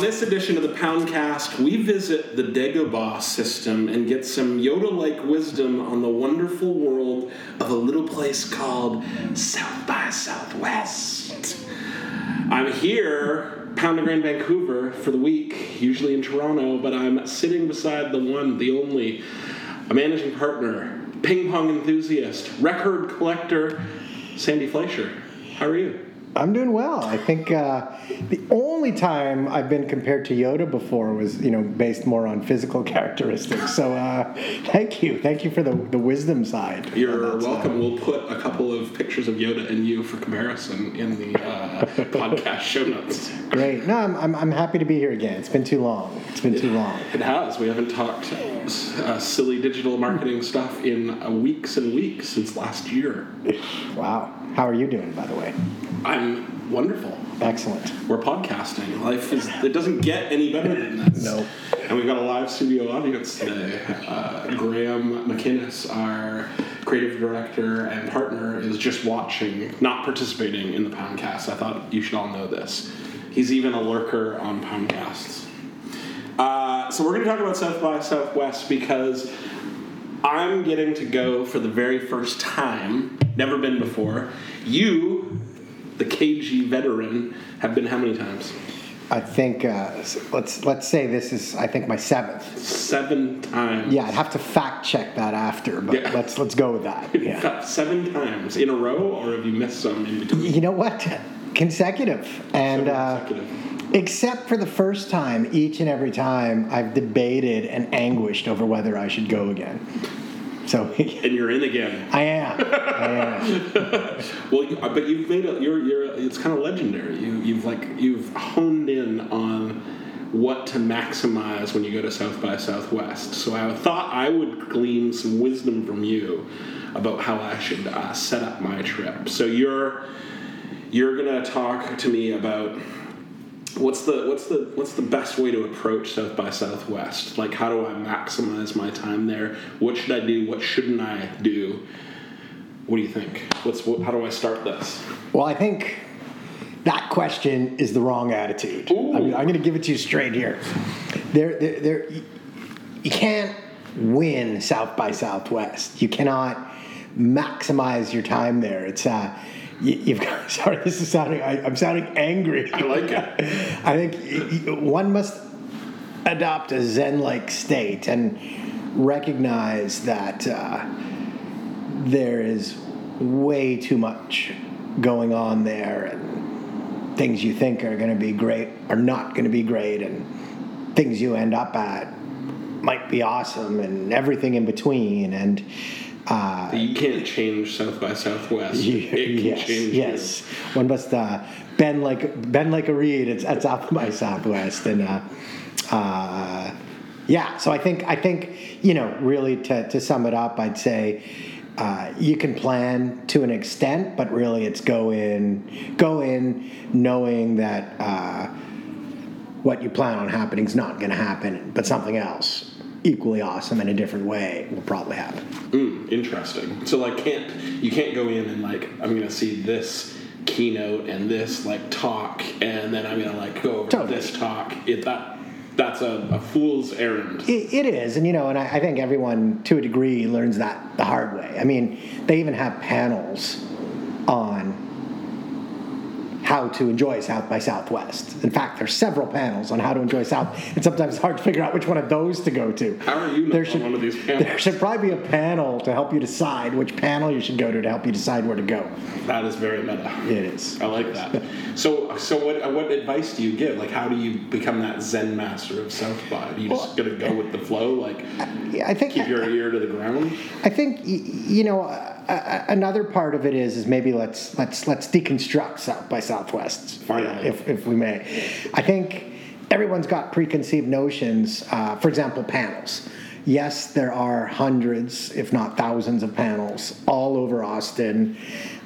this edition of the Poundcast, we visit the Dagobah system and get some Yoda like wisdom on the wonderful world of a little place called South by Southwest. I'm here, Pound and Grain, Vancouver, for the week, usually in Toronto, but I'm sitting beside the one, the only, a managing partner, ping pong enthusiast, record collector, Sandy Fleischer. How are you? I'm doing well. I think uh, the only time I've been compared to Yoda before was, you know, based more on physical characteristics. So uh, thank you, thank you for the, the wisdom side. You're welcome. side. We'll put a couple of pictures of Yoda and you for comparison in the uh, podcast show notes. Great. No, I'm, I'm, I'm happy to be here again. It's been too long. It's been too long. It has. We haven't talked uh, silly digital marketing stuff in uh, weeks and weeks since last year. Wow. How are you doing, by the way? I'm wonderful. Excellent. We're podcasting. Life is. It doesn't get any better than this. No. And we've got a live studio audience today. Uh, Graham McInnes, our creative director and partner, is just watching, not participating in the podcast. I thought you should all know this. He's even a lurker on Poundcasts. Uh, so we're going to talk about South by Southwest because I'm getting to go for the very first time. Never been before. You, the KG veteran, have been how many times? I think uh, let's let's say this is I think my seventh. Seven times. Yeah, I'd have to fact check that after, but Yeah. let's let's go with that. Yeah. Seven times in a row, or have you missed some in between? You know what? Consecutive. And uh, consecutive. Except for the first time, each and every time, I've debated and anguished over whether I should go again. So And you're in again. I am. I am. Well, but you've made a. You're. You're. It's kind of legendary. You. You've like. You've honed in on what to maximize when you go to South by Southwest. So I thought I would glean some wisdom from you about how I should uh, set up my trip. So you're. You're gonna talk to me about what's the what's the what's the best way to approach South by Southwest? Like, how do I maximize my time there? What should I do? What shouldn't I do? What do you think? What's what, how do I start this? Well, I think that question is the wrong attitude. Ooh. I'm, I'm going to give it to you straight here. There, there, there, you- you can't win South by Southwest. You cannot maximize your time there. It's uh, you, you've got. Sorry, this is sounding. I, I'm sounding angry. I like it. I think one must adopt a Zen-like state and recognize that uh, there is way too much going on there, and things you think are going to be great are not going to be great, and things you end up at might be awesome, and everything in between, and. Uh, You can't change South by Southwest. you- it can yes, change yes. One must uh, bend like bend like a reed It's at South by Southwest, and uh, uh, yeah. So I think I think you know really to to sum it up, I'd say. Uh, you can plan to an extent, but really it's go in, go in knowing that uh, what you plan on happening is not going to happen, but something else equally awesome in a different way will probably happen. Mm, interesting. So like, can't you can't go in and like I'm gonna see this keynote and this like talk, and then I'm gonna like go over Totally. this talk. It that that's a, a fool's errand. It, it is, and you know, and I, I think everyone to a degree learns that the hard way. I mean, they even have panels on how to enjoy South by Southwest. In fact, there's several panels on how to enjoy South, and sometimes it's hard to figure out which one of those to go to. How are you There on should, one of these panels? there should probably be a panel to help you decide which panel you should go to to help you decide where to go. That is very meta. It is. I like that. So, so what uh, what advice do you give? Like, how do you become that Zen master of South by? Are you just gonna go with the flow? Like, I think keep your ear to the ground? I think you know uh, another part of it is is maybe let's let's let's deconstruct South by Southwest, Finally. if if we may. I think everyone's got preconceived notions. Uh, for example, panels. Yes, there are hundreds, if not thousands, of panels all over Austin.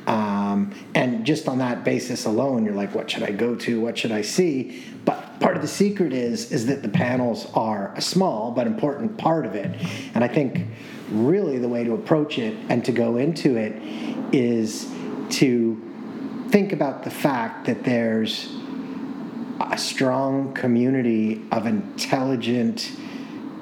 Um, and just on that basis alone, you're like, what should I go to? What should I see? But part of the secret is is that the panels are a small but important part of it. And I think really the way to approach it and to go into it is to think about the fact that there's a strong community of intelligent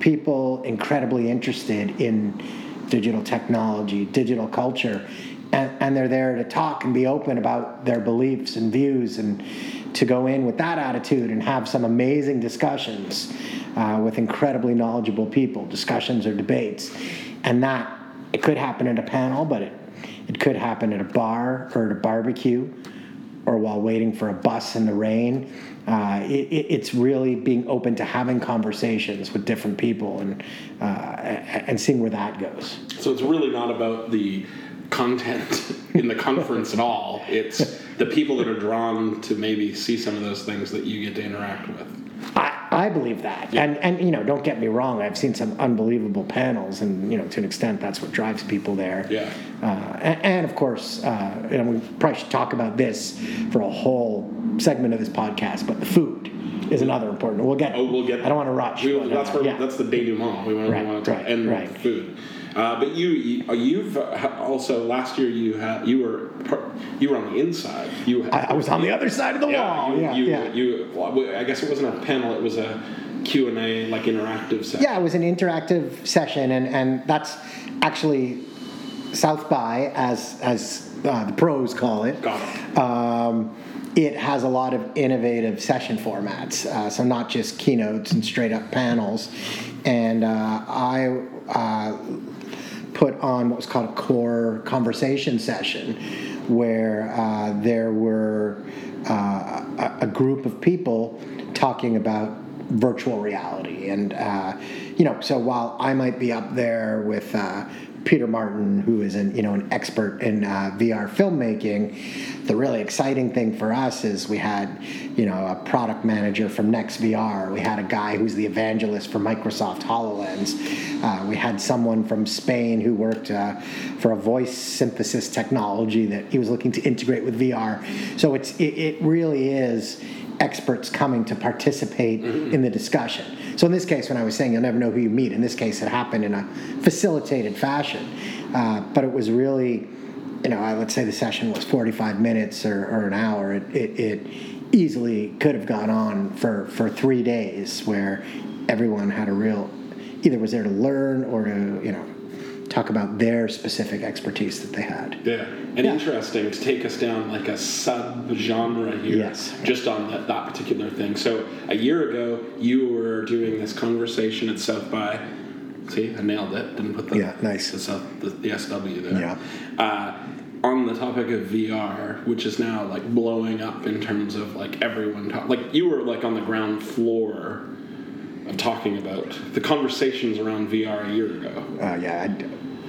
people, incredibly interested in digital technology, digital culture, and, and they're there to talk and be open about their beliefs and views and to go in with that attitude and have some amazing discussions uh, with incredibly knowledgeable people, discussions or debates. And that, it could happen at a panel, but it, it could happen at a bar or at a barbecue or while waiting for a bus in the rain. Uh, it, it's really being open to having conversations with different people and uh, and seeing where that goes. So it's really not about the content in the conference at all. It's the people that are drawn to maybe see some of those things that you get to interact with. I, I believe that, yeah. and and you know, don't get me wrong. I've seen some unbelievable panels, and you know, to an extent, that's what drives people there. Yeah. Uh, and, and, of course, uh, you know, we probably should talk about this for a whole segment of this podcast, but the food is another important. We'll get. Oh, we'll get. I don't want to rush. We, that's uh, yeah. that's the denouement. We want, right, we want to talk right, and right. food. Uh, but you, you, have uh, also last year you had you were you were on the inside. You I, I was on the other side of the yeah, wall. You, yeah, you, yeah. You, well, I guess it wasn't a panel. It was a Q and A, like interactive session. Yeah, it was an interactive session, and and that's actually South by as as uh, the pros call it. Got it. Um, it has a lot of innovative session formats, uh, so not just keynotes and straight up panels. And uh, I uh, put on what was called a core conversation session, where uh, there were uh, a, a, group of people talking about virtual reality. And, uh, you know, so while I might be up there with Peter Martin, who is an you know an expert in uh, VR filmmaking. The really exciting thing for us is we had you know a product manager from NextVR. We had a guy who's the evangelist for Microsoft Hololens. Uh, we had someone from Spain who worked uh, for a voice synthesis technology that he was looking to integrate with VR. So it's it, it really is experts coming to participate mm-hmm. in the discussion. So in this case, when I was saying you'll never know who you meet, in this case it happened in a facilitated fashion. Uh, but it was really, you know, I would say the session was 45 minutes or, or an hour. It, it, it easily could have gone on for, for three days where everyone had a real, either was there to learn or to, you know, talk about their specific expertise that they had. Yeah, and yeah. interesting to take us down like a sub genre here, yes. just on that, that particular thing. So a year ago, you were doing this conversation at South by. See, I nailed it. Didn't put the yeah, nice the, South, the, the SW there. Yeah. Uh, on the topic of VR, which is now like blowing up in terms of like everyone talk, like you were like on the ground floor of talking about the conversations around VR a year ago. Uh, yeah,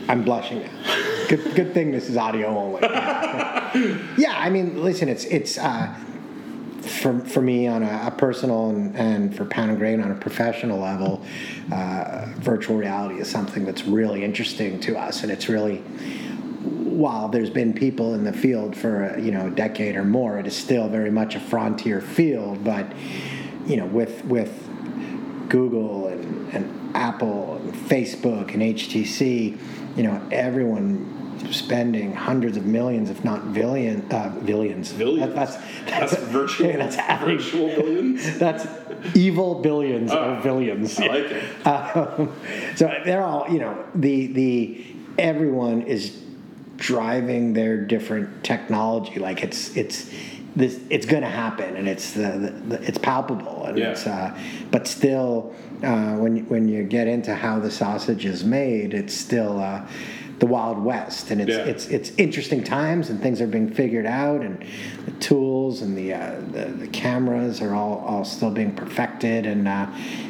I'm blushing now. good, good thing this is audio only. yeah, I mean, listen, it's it's uh, for for me on a, a personal and, and, for Pound and Grain on a professional level. Uh, virtual reality is something that's really interesting to us, and it's really while there's been people in the field for you know a decade or more, it is still very much a frontier field. But you know, with with Google and, and Apple and Facebook and HTC you know, everyone spending hundreds of millions, if not billion, uh, billions. Billions. That, that's, that's, that's virtual. That's virtual billions. That's evil billions oh, of billions. I like it. Um, so they're all, you know, the the everyone is driving their different technology. Like it's it's this it's going to happen, and it's the, the, the, it's palpable, and yeah. it's uh, but still uh, when when you get into how the sausage is made, it's still uh, the Wild West, and it's yeah. it's it's interesting times, and things are being figured out, and the tools and the uh, the, the, cameras are all, all still being perfected, and uh,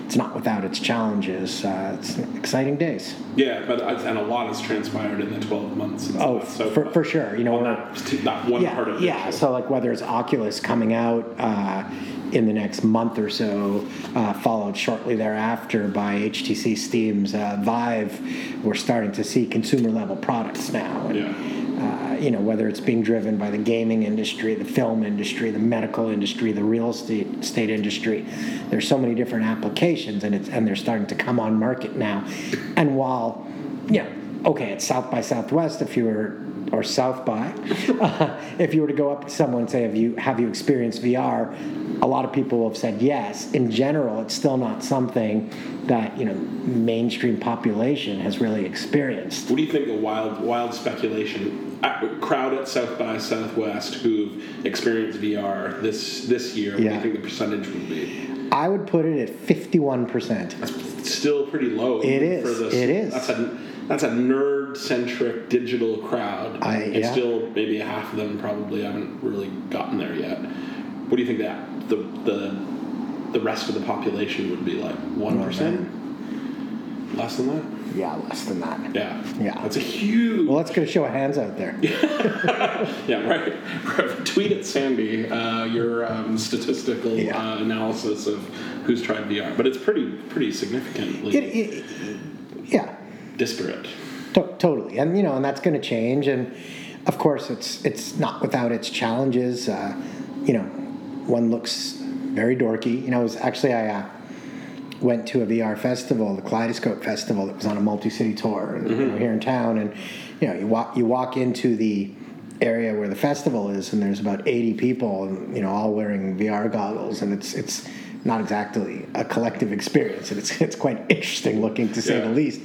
it's not without its challenges. Uh, it's exciting days. Yeah, but and a lot has transpired in the twelve months. Oh, so for, for sure. You know, that, that one yeah, part of it. Yeah, so like whether it's Oculus coming out uh, in the next month or so, uh, followed shortly thereafter by HTC Steam's uh, Vive. We're starting to see consumer level products now. And, yeah. Uh, you know, whether it's being driven by the gaming industry, the film industry, the medical industry, the real estate, estate industry. There's so many different applications, and it's and they're starting to come on market now. And while, yeah, okay, at South by Southwest, if you were or South by, uh, if you were to go up to someone and say, "Have you have you experienced VR?" A lot of people have said yes. In general, it's still not something that you know mainstream population has really experienced. What do you think of wild, wild speculation? A crowd at South by Southwest who've experienced VR this this year. What do Yeah. you think the percentage would be? I would put it at fifty-one percent. That's still pretty low. It is. For this. It is. That's a that's a nerd centric digital crowd. I- and yeah. still maybe half of them probably haven't really gotten there yet. What do you think that the the the rest of the population would be like? One percent? Less than that? Yeah, less than that. Yeah. Yeah. That's a huge. Well, let's a show of hands out there. Yeah, right. Tweet at Sandy uh, your um, statistical Yeah. uh, analysis of who's tried VR, but it's pretty pretty significantly It, it, yeah, disparate. to- totally, and you know, and that's going to change. And of course, it's it's not without its challenges. Uh, you know, one looks very dorky. You know, it was actually I uh, went to a VR festival, the Kaleidoscope Festival, that was on a multi-city tour and, you know, here in town, and you know, you walk you walk into the area where the festival is, and there's about 80 people, and you know, all wearing VR goggles, and it's it's not exactly a collective experience, and it's it's quite interesting looking to say Yeah. the least.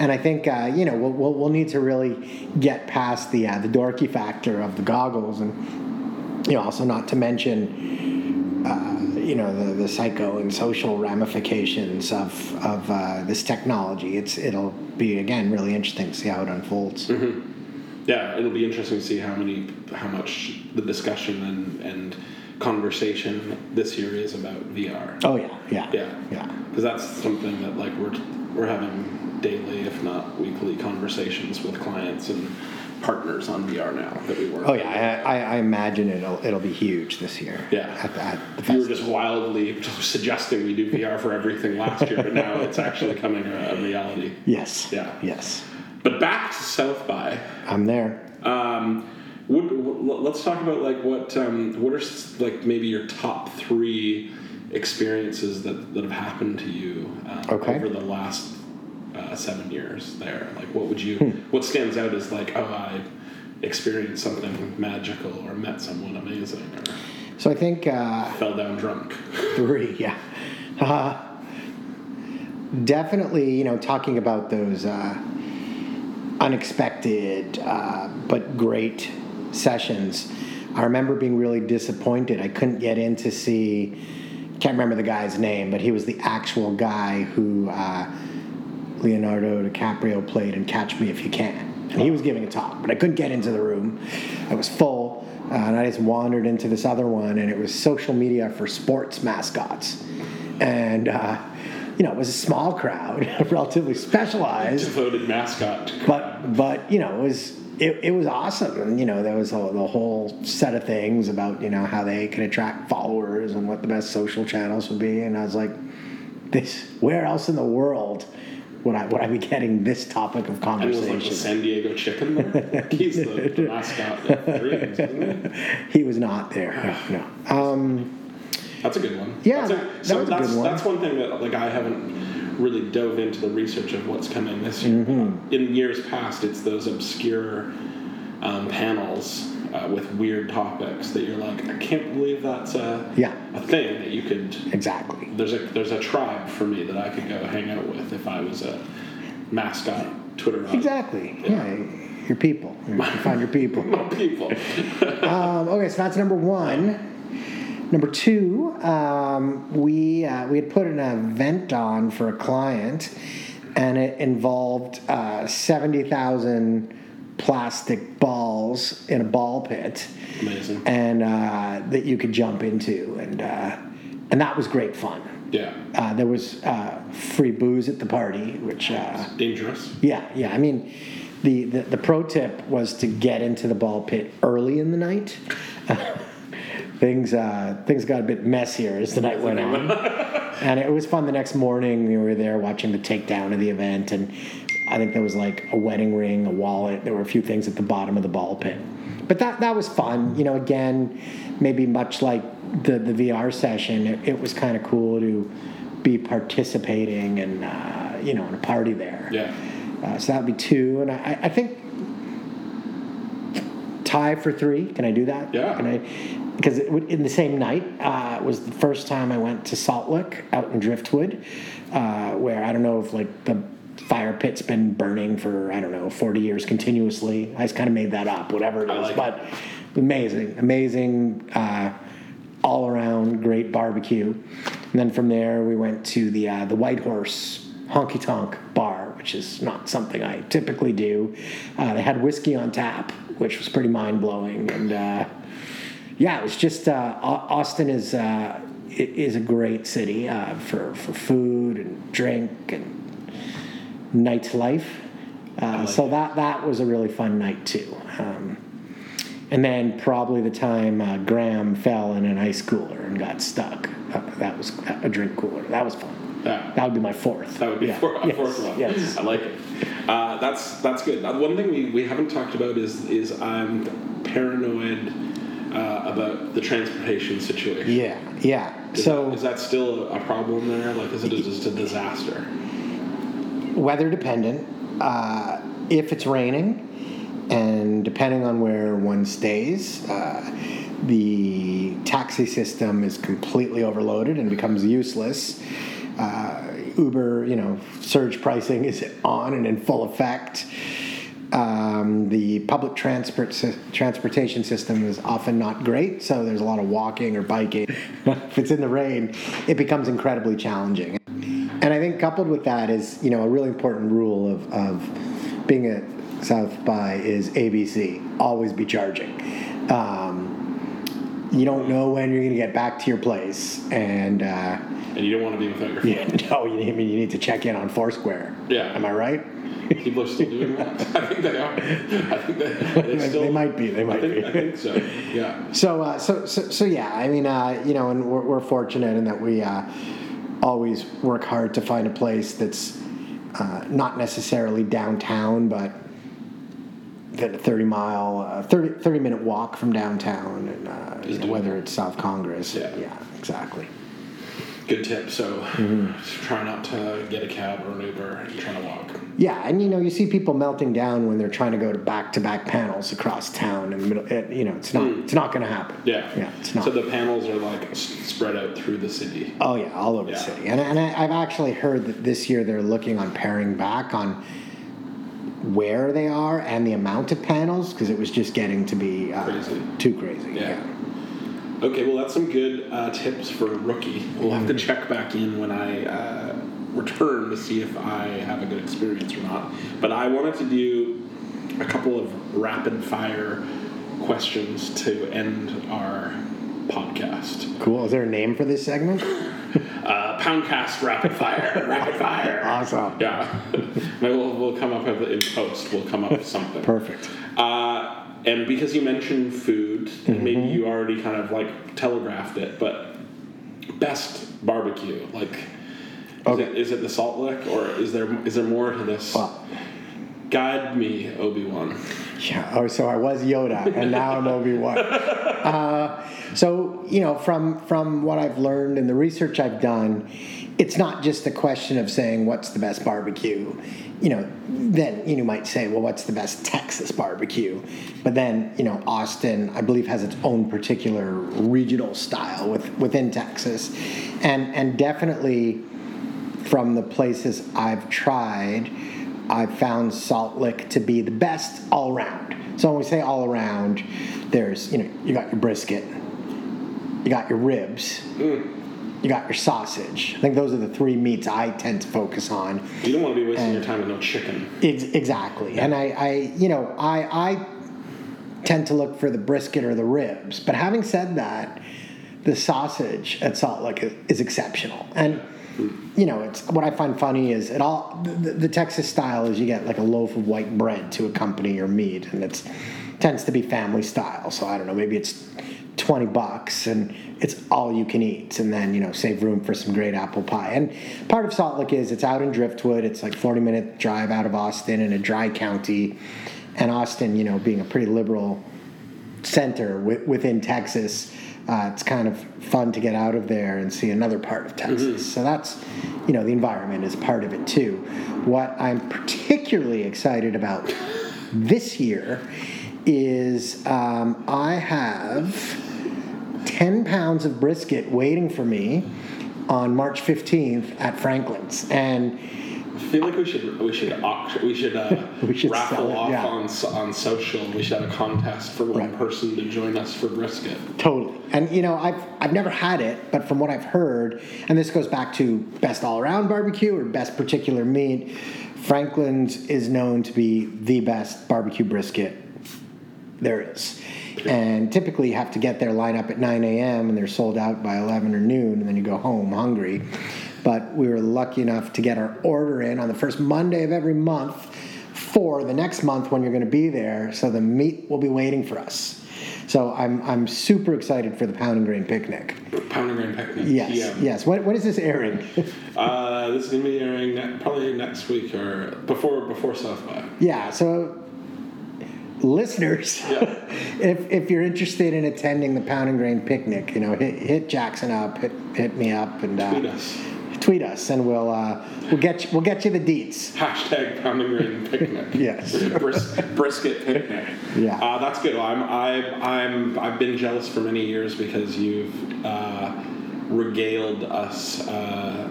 And I think uh, you know we'll, we'll, we'll need to really get past the uh, the dorky factor of the goggles, and you know, also not to mention uh, you know the, the psycho and social ramifications of of uh, this technology. It's it'll be again really interesting to see how it unfolds. Yeah, it'll be interesting to see how many, how much the discussion and, and conversation this year is about VR. Oh yeah, yeah, Yeah, yeah. because that's something that like we're we're having daily, if not weekly, conversations with clients and partners on VR now that we work. Oh yeah, I, I, I imagine it'll it'll be huge this year. Yeah. at, at the You were just wildly suggesting we do VR for everything last year, but now it's actually coming a, a reality. Yes. Yeah. Yes. But back to South by. I'm there. Um, what, let's talk about like what um, what are like maybe your top three experiences that, that have happened to you uh, Okay. over the last uh, seven years there. Like what would you Hmm. what stands out is like oh I experienced something magical or met someone amazing or So I think uh, fell down drunk. three. Yeah. Uh, definitely, you know, talking about those uh, unexpected uh, but great sessions. I remember being really disappointed. I couldn't get in to see. Can't remember the guy's name, but he was the actual guy who uh, Leonardo DiCaprio played in Catch Me If You Can. And he was giving a talk, but I couldn't get into the room. It was full, uh, and I just wandered into this other one, and it was social media for sports mascots. And, uh, you know, it was a small crowd, relatively specialized, Devoted mascot. but, but you know, it was. It, it was awesome, and you know there was a, the whole set of things about you know how they could attract followers and what the best social channels would be, and I was like, this where else in the world would I would I be getting this topic of And it was like the conversation? San Diego chicken. He's the, the mascot Dreams, isn't he? he was not there. No. no. Um, That's a good one. Yeah, that's a, that- that so a that's, good one. That's one thing that like I haven't really dove into the research of what's coming this year. Mm-hmm. In years past, it's those obscure um, panels uh, with weird topics that you're like, I can't believe that's a Yeah. a thing that you could. exactly. There's a there's a tribe for me that I could go hang out with if I was a mascot Twitter. Exactly. Yeah. Your people. You find your people. My people. Um, okay, so that's number one. Number two, um, we uh, we had put an event on for a client, and it involved uh, seventy thousand plastic balls in a ball pit, Amazing. and uh, that you could jump into, and uh, and that was great fun. Yeah. Uh, there was uh, free booze at the party, which. Uh, Dangerous. yeah, yeah. I mean, the, the, the pro tip was to get into the ball pit early in the night. things uh, things got a bit messier as the night went on, and it was fun. The next morning, we were there watching the takedown of the event, and I think there was like a wedding ring, a wallet. There were a few things at the bottom of the ball pit, but that that was fun. You know, again, maybe much like the the VR session, it, it was kind of cool to be participating and uh, you know in a party there. Yeah. Uh, so that would be two, and I, I think tie for three. Can I do that? Yeah. Can I? Because it, would- in the same night uh, was the first time I went to Salt Lick out in Driftwood, uh, where I don't know if like the fire pit's been burning for I don't know 40 years continuously. I just kind of made that up, whatever it is. like it. but amazing, amazing. Uh, all around great barbecue. And then from there, we went to the uh, the White Horse Honky Tonk Bar, which is not something I typically do. Uh, they had whiskey on tap, which was pretty mind blowing. And uh, yeah, it was just uh, Austin is uh, is a great city uh, for for food and drink and nightlife. Uh, like so that that was a really fun night too. Um, and then probably the time uh, Graham fell in an ice cooler and got stuck. Uh, that was a drink cooler. That was fun. Yeah. That would be my fourth. That would be Yeah. four, a Yes. fourth one. Yes. I like it. Uh, that's that's good. One thing we, we haven't talked about is is I'm paranoid uh, about the transportation situation. Yeah. Yeah. Is so that, is that still a problem there? Like, is it just a disaster? weather dependent. Uh, if it's raining, and depending on where one stays, uh, the taxi system is completely overloaded and becomes useless. Uh, Uber, you know, surge pricing is on and in full effect. Um, the public transport transportation system is often not great, so there's a lot of walking or biking. if it's in the rain, it becomes incredibly challenging. And I think coupled with that is, you know, a really important rule of, of being at South by is ABC. Always be charging. Um, you don't know when you're going to get back to your place, and uh, And you don't want to be without your phone. yeah, no, you, I mean, you need to check in on Foursquare. Yeah. am I right? People are still doing that. I think they are. I think they, they, They might be, they might I think, be. I think so. Yeah. So, uh, so, so, so yeah. I mean, uh, you know, and we're, we're fortunate in that we uh, always work hard to find a place that's uh, not necessarily downtown, but within a thirty mile, uh, 30, 30 minute walk from downtown, and uh, you know, whether it's South Congress. Yeah. yeah exactly. Good tip. So Mm-hmm. try not to get a cab or an Uber and try to walk. Yeah, and you know, you see people melting down when they're trying to go to back to back panels across town and the middle. It, you know, it's not. It's not going to happen. Yeah. yeah, it's not. So the panels are like spread out through the city. Oh yeah, all over Yeah. the city. And, and I, I've actually heard that this year they're looking on paring back on where they are and the amount of panels because it was just getting to be uh, Crazy. too crazy. Yeah. Okay, well, that's some good uh, tips for a rookie. We'll have to check back in when I uh, return to see if I have a good experience or not. But I wanted to do a couple of rapid fire questions to end our podcast. Cool. Is there a name for this segment? Uh, Poundcast Rapid Fire. rapid Fire. Awesome. Yeah. Maybe we'll, we'll come up with in post. We'll come up with something. Perfect. Uh, and because you mentioned food, Mm-hmm. maybe you already kind of like telegraphed it, but best barbecue, like, is, Okay. it, is it the Salt Lick, or is there is there more to this? Well, Guide me, Obi Wan. yeah. Oh, so I was Yoda, and now I'm Obi Wan. Uh, so you know, from from what I've learned and the research I've done, it's not just a question of saying what's the best barbecue. You know, then you might say, well, what's the best Texas barbecue? But then you know, Austin, I believe, has its own particular regional style with, within Texas, and and definitely from the places I've tried, I've found Salt Lick to be the best all around. So when we say all around, there's you know you got your brisket, you got your ribs, mm. you got your sausage. I think those are the three meats I tend to focus on. You don't want to be wasting your time with no chicken. Ex- exactly, and I, I you know I I tend to look for the brisket or the ribs. But having said that, the sausage at Salt Lick is, is exceptional, and you know it's what I find funny is it all the, the Texas style is you get like a loaf of white bread to accompany your meat, and it tends to be family style. So I don't know, maybe it's twenty bucks and it's all you can eat, and then you know save room for some great apple pie. And part of Salt Lick is it's out in Driftwood. It's like forty minute drive out of Austin in a dry county, and Austin, you know, being a pretty liberal center wi- within Texas, uh, it's kind of fun to get out of there and see another part of Texas. So that's, you know, the environment is part of it too. What I'm particularly excited about this year is um, I have 10 pounds of brisket waiting for me on March 15th at Franklin's. And I feel like we should we should auction, we should, uh, We should raffle it, off yeah. on on social. We should have a contest for one Right. person to join us for brisket. Totally. And you know, I've I've never had it, but from what I've heard, and this goes back to best all around barbecue or best particular meat, Franklin's is known to be the best barbecue brisket there is. And typically you have to get there, line up at 9 a.m., and they're sold out by 11 or noon, and then you go home hungry. But we were lucky enough to get our order in on the first Monday of every month for the next month when you're going to be there, so the meat will be waiting for us. So I'm, I'm super excited for the Pound and Grain picnic. Pound and grain picnic. Yes, PM. yes. What, what is this airing? Uh, this is gonna be airing ne- probably next week or before before South by. Yeah, so listeners, Yeah. if, if you're interested in attending the Pound and Grain picnic, you know, hit, hit Jackson up, hit, hit me up, and uh, Tweet us. Tweet us, and we'll uh, we'll get you, we'll get you the deets. Hashtag pound and grain picnic. Yes. Bris- brisket picnic. Yeah. Uh, that's good. I'm I'm I'm I've been jealous for many years because you've uh, regaled us uh,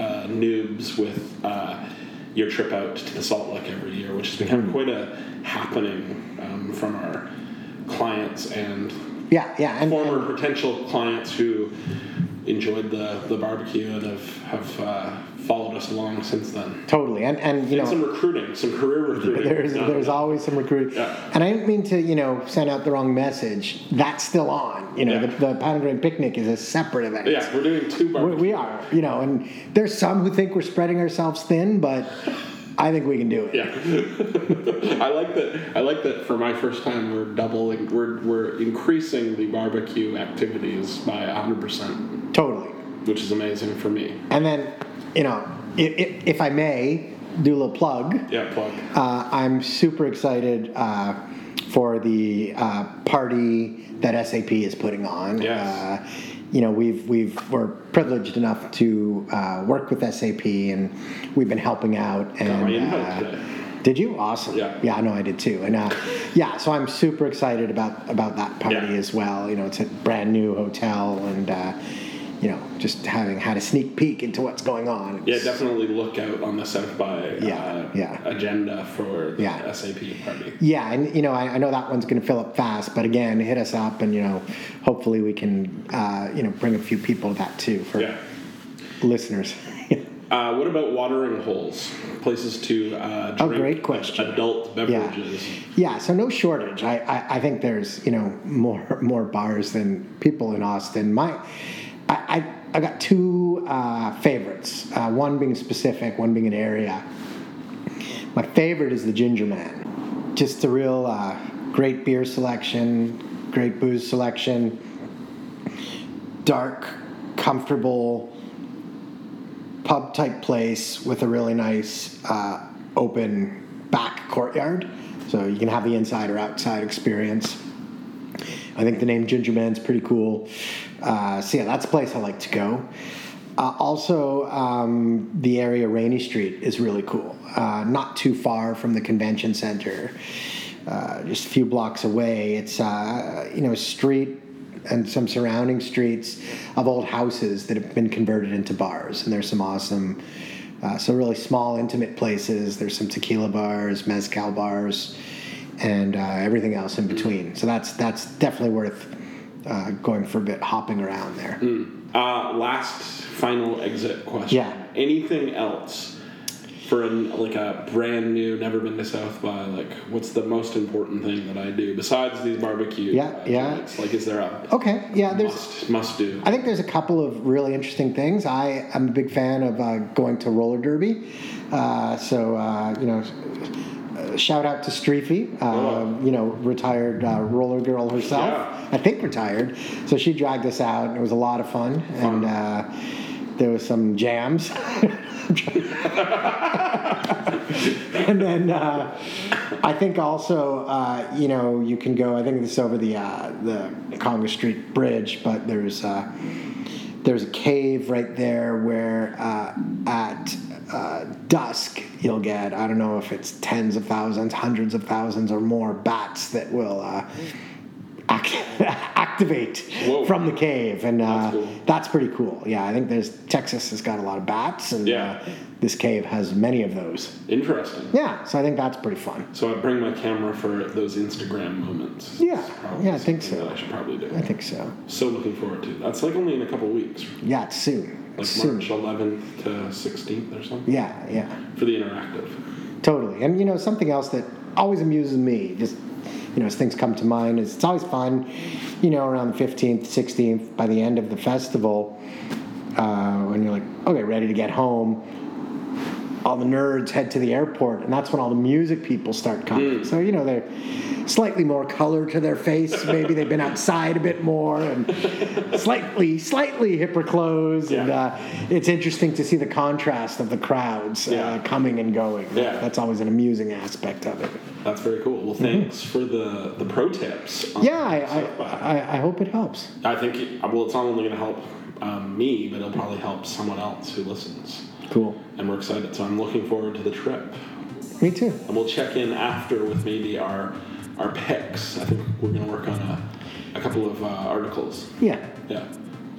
uh, noobs with uh, your trip out to the Salt Lick every year, which has become Mm-hmm. quite a happening um, from our clients and Yeah, yeah, and, former and potential clients who enjoyed the, the barbecue and have have uh, followed us along since then. totally, and and you And some recruiting, some career recruiting. There's, Yeah. there's always some recruiting, Yeah. and I didn't mean to you know send out the wrong message. That's still on. You know, Yeah. the, the Pound Grain picnic is a separate event. Yeah, we're doing two barbecues. we are, you know, and there's some who think we're spreading ourselves thin, but I think we can do it. Yeah, I like that. I like that. For my first time, we're doubling. We're we're increasing the barbecue activities by hundred percent. Which is amazing for me. And then, you know, if, if I may do a little plug, Yeah, plug. uh, I'm super excited uh, for the uh, party that SAP is putting on. Yes. Uh, you know, we've we've we're privileged enough to uh, work with SAP, and we've been helping out. And uh, did you? Awesome. Yeah. Yeah, I know I did too. And uh, yeah, so I'm super excited about about that party Yeah. as well. You know, it's a brand new hotel, and uh, you know, just having had a sneak peek into what's going on. Yeah, definitely look out on the South by Yeah, uh, yeah. agenda for the Yeah. SAP party. Yeah, and you know, I, I know that one's going to fill up fast, but again, hit us up, and you know, hopefully we can, uh, you know, bring a few people to that too for Yeah. listeners. Uh, what about watering holes? Places to uh, Oh, great question. adult beverages. Yeah, so no shortage. I, I, I think there's you know more more bars than people in Austin. My, I I, I got two uh, favorites. Uh, one being specific, one being an area. My favorite is the Ginger Man. Just a real uh, great beer selection, great booze selection, dark, comfortable pub type place with a really nice uh, open back courtyard. So you can have the inside or outside experience. I think the name Ginger Man's pretty cool. Uh, so yeah, that's a place I like to go. Uh, also, um, the area Rainy Street is really cool. Uh, not too far from the convention center, uh, just a few blocks away. It's uh, you know a street and some surrounding streets of old houses that have been converted into bars, and there's some awesome. Uh, so really small, intimate places. There's some tequila bars, mezcal bars, and uh, everything else in between. So that's that's definitely worth uh, going for a bit, hopping around there. Uh, last final exit question. Yeah. Anything else for an, like a brand new, never been to South by? Like, what's the most important thing that I do besides these barbecue? Yeah, uh, yeah. joints? Like, is there a Okay, yeah, there's. must must do? I think there's a couple of really interesting things. I am a big fan of uh, going to roller derby. Uh, so, uh, you know, shout out to Streefy, uh, you know, retired uh, roller girl herself. Yeah. I think retired. So she dragged us out, and it was a lot of fun. And uh, there was some jams. and then uh, I think also, uh, you know, you can go. I think it's over the uh, the Congress Street Bridge, but there's uh, there's a cave right there where uh, at uh, dusk you'll get I don't know if it's tens of thousands, hundreds of thousands, or more bats that will. Uh, act- activate Whoa. from the cave and uh, That's cool. that's pretty cool yeah i think there's texas has got a lot of bats and Yeah. uh, this cave has many of those Interesting. yeah so i think that's pretty fun So I bring my camera for those Instagram moments. Yeah. Yeah, I think so. I should probably do. i think so So looking forward to. That's like only in a couple weeks, yeah it's soon like soon March 11th to 16th or something yeah yeah for the interactive. Totally. And you know, something else that always amuses me, just you know, as things come to mind, is it's always fun, you know, around the 15th, 16th, by the end of the festival, uh, when you're like, okay, ready to get home, all the nerds head to the airport, and that's when all the music people start coming. So, you know, they're slightly more color to their face. Maybe they've been outside a bit more and slightly, slightly hipper clothes. And uh, it's interesting to see the contrast of the crowds uh, coming and going. Yeah. That's always an amusing aspect of it. That's very cool. Well, thanks for the the pro tips. Mm-hmm. Yeah, I, I, I, I hope it helps. I think it, well, it's not only going to help um, me, but it'll probably help someone else who listens. Cool. And we're excited. So I'm looking forward to the trip. Me too. And we'll check in after with maybe our our picks. I think we're going to work on a, a couple of uh, articles. Yeah, Yeah.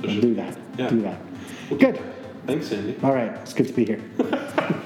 So do that. Yeah. Do that. Well, Good. Thanks, Andy. All right. It's good to be here.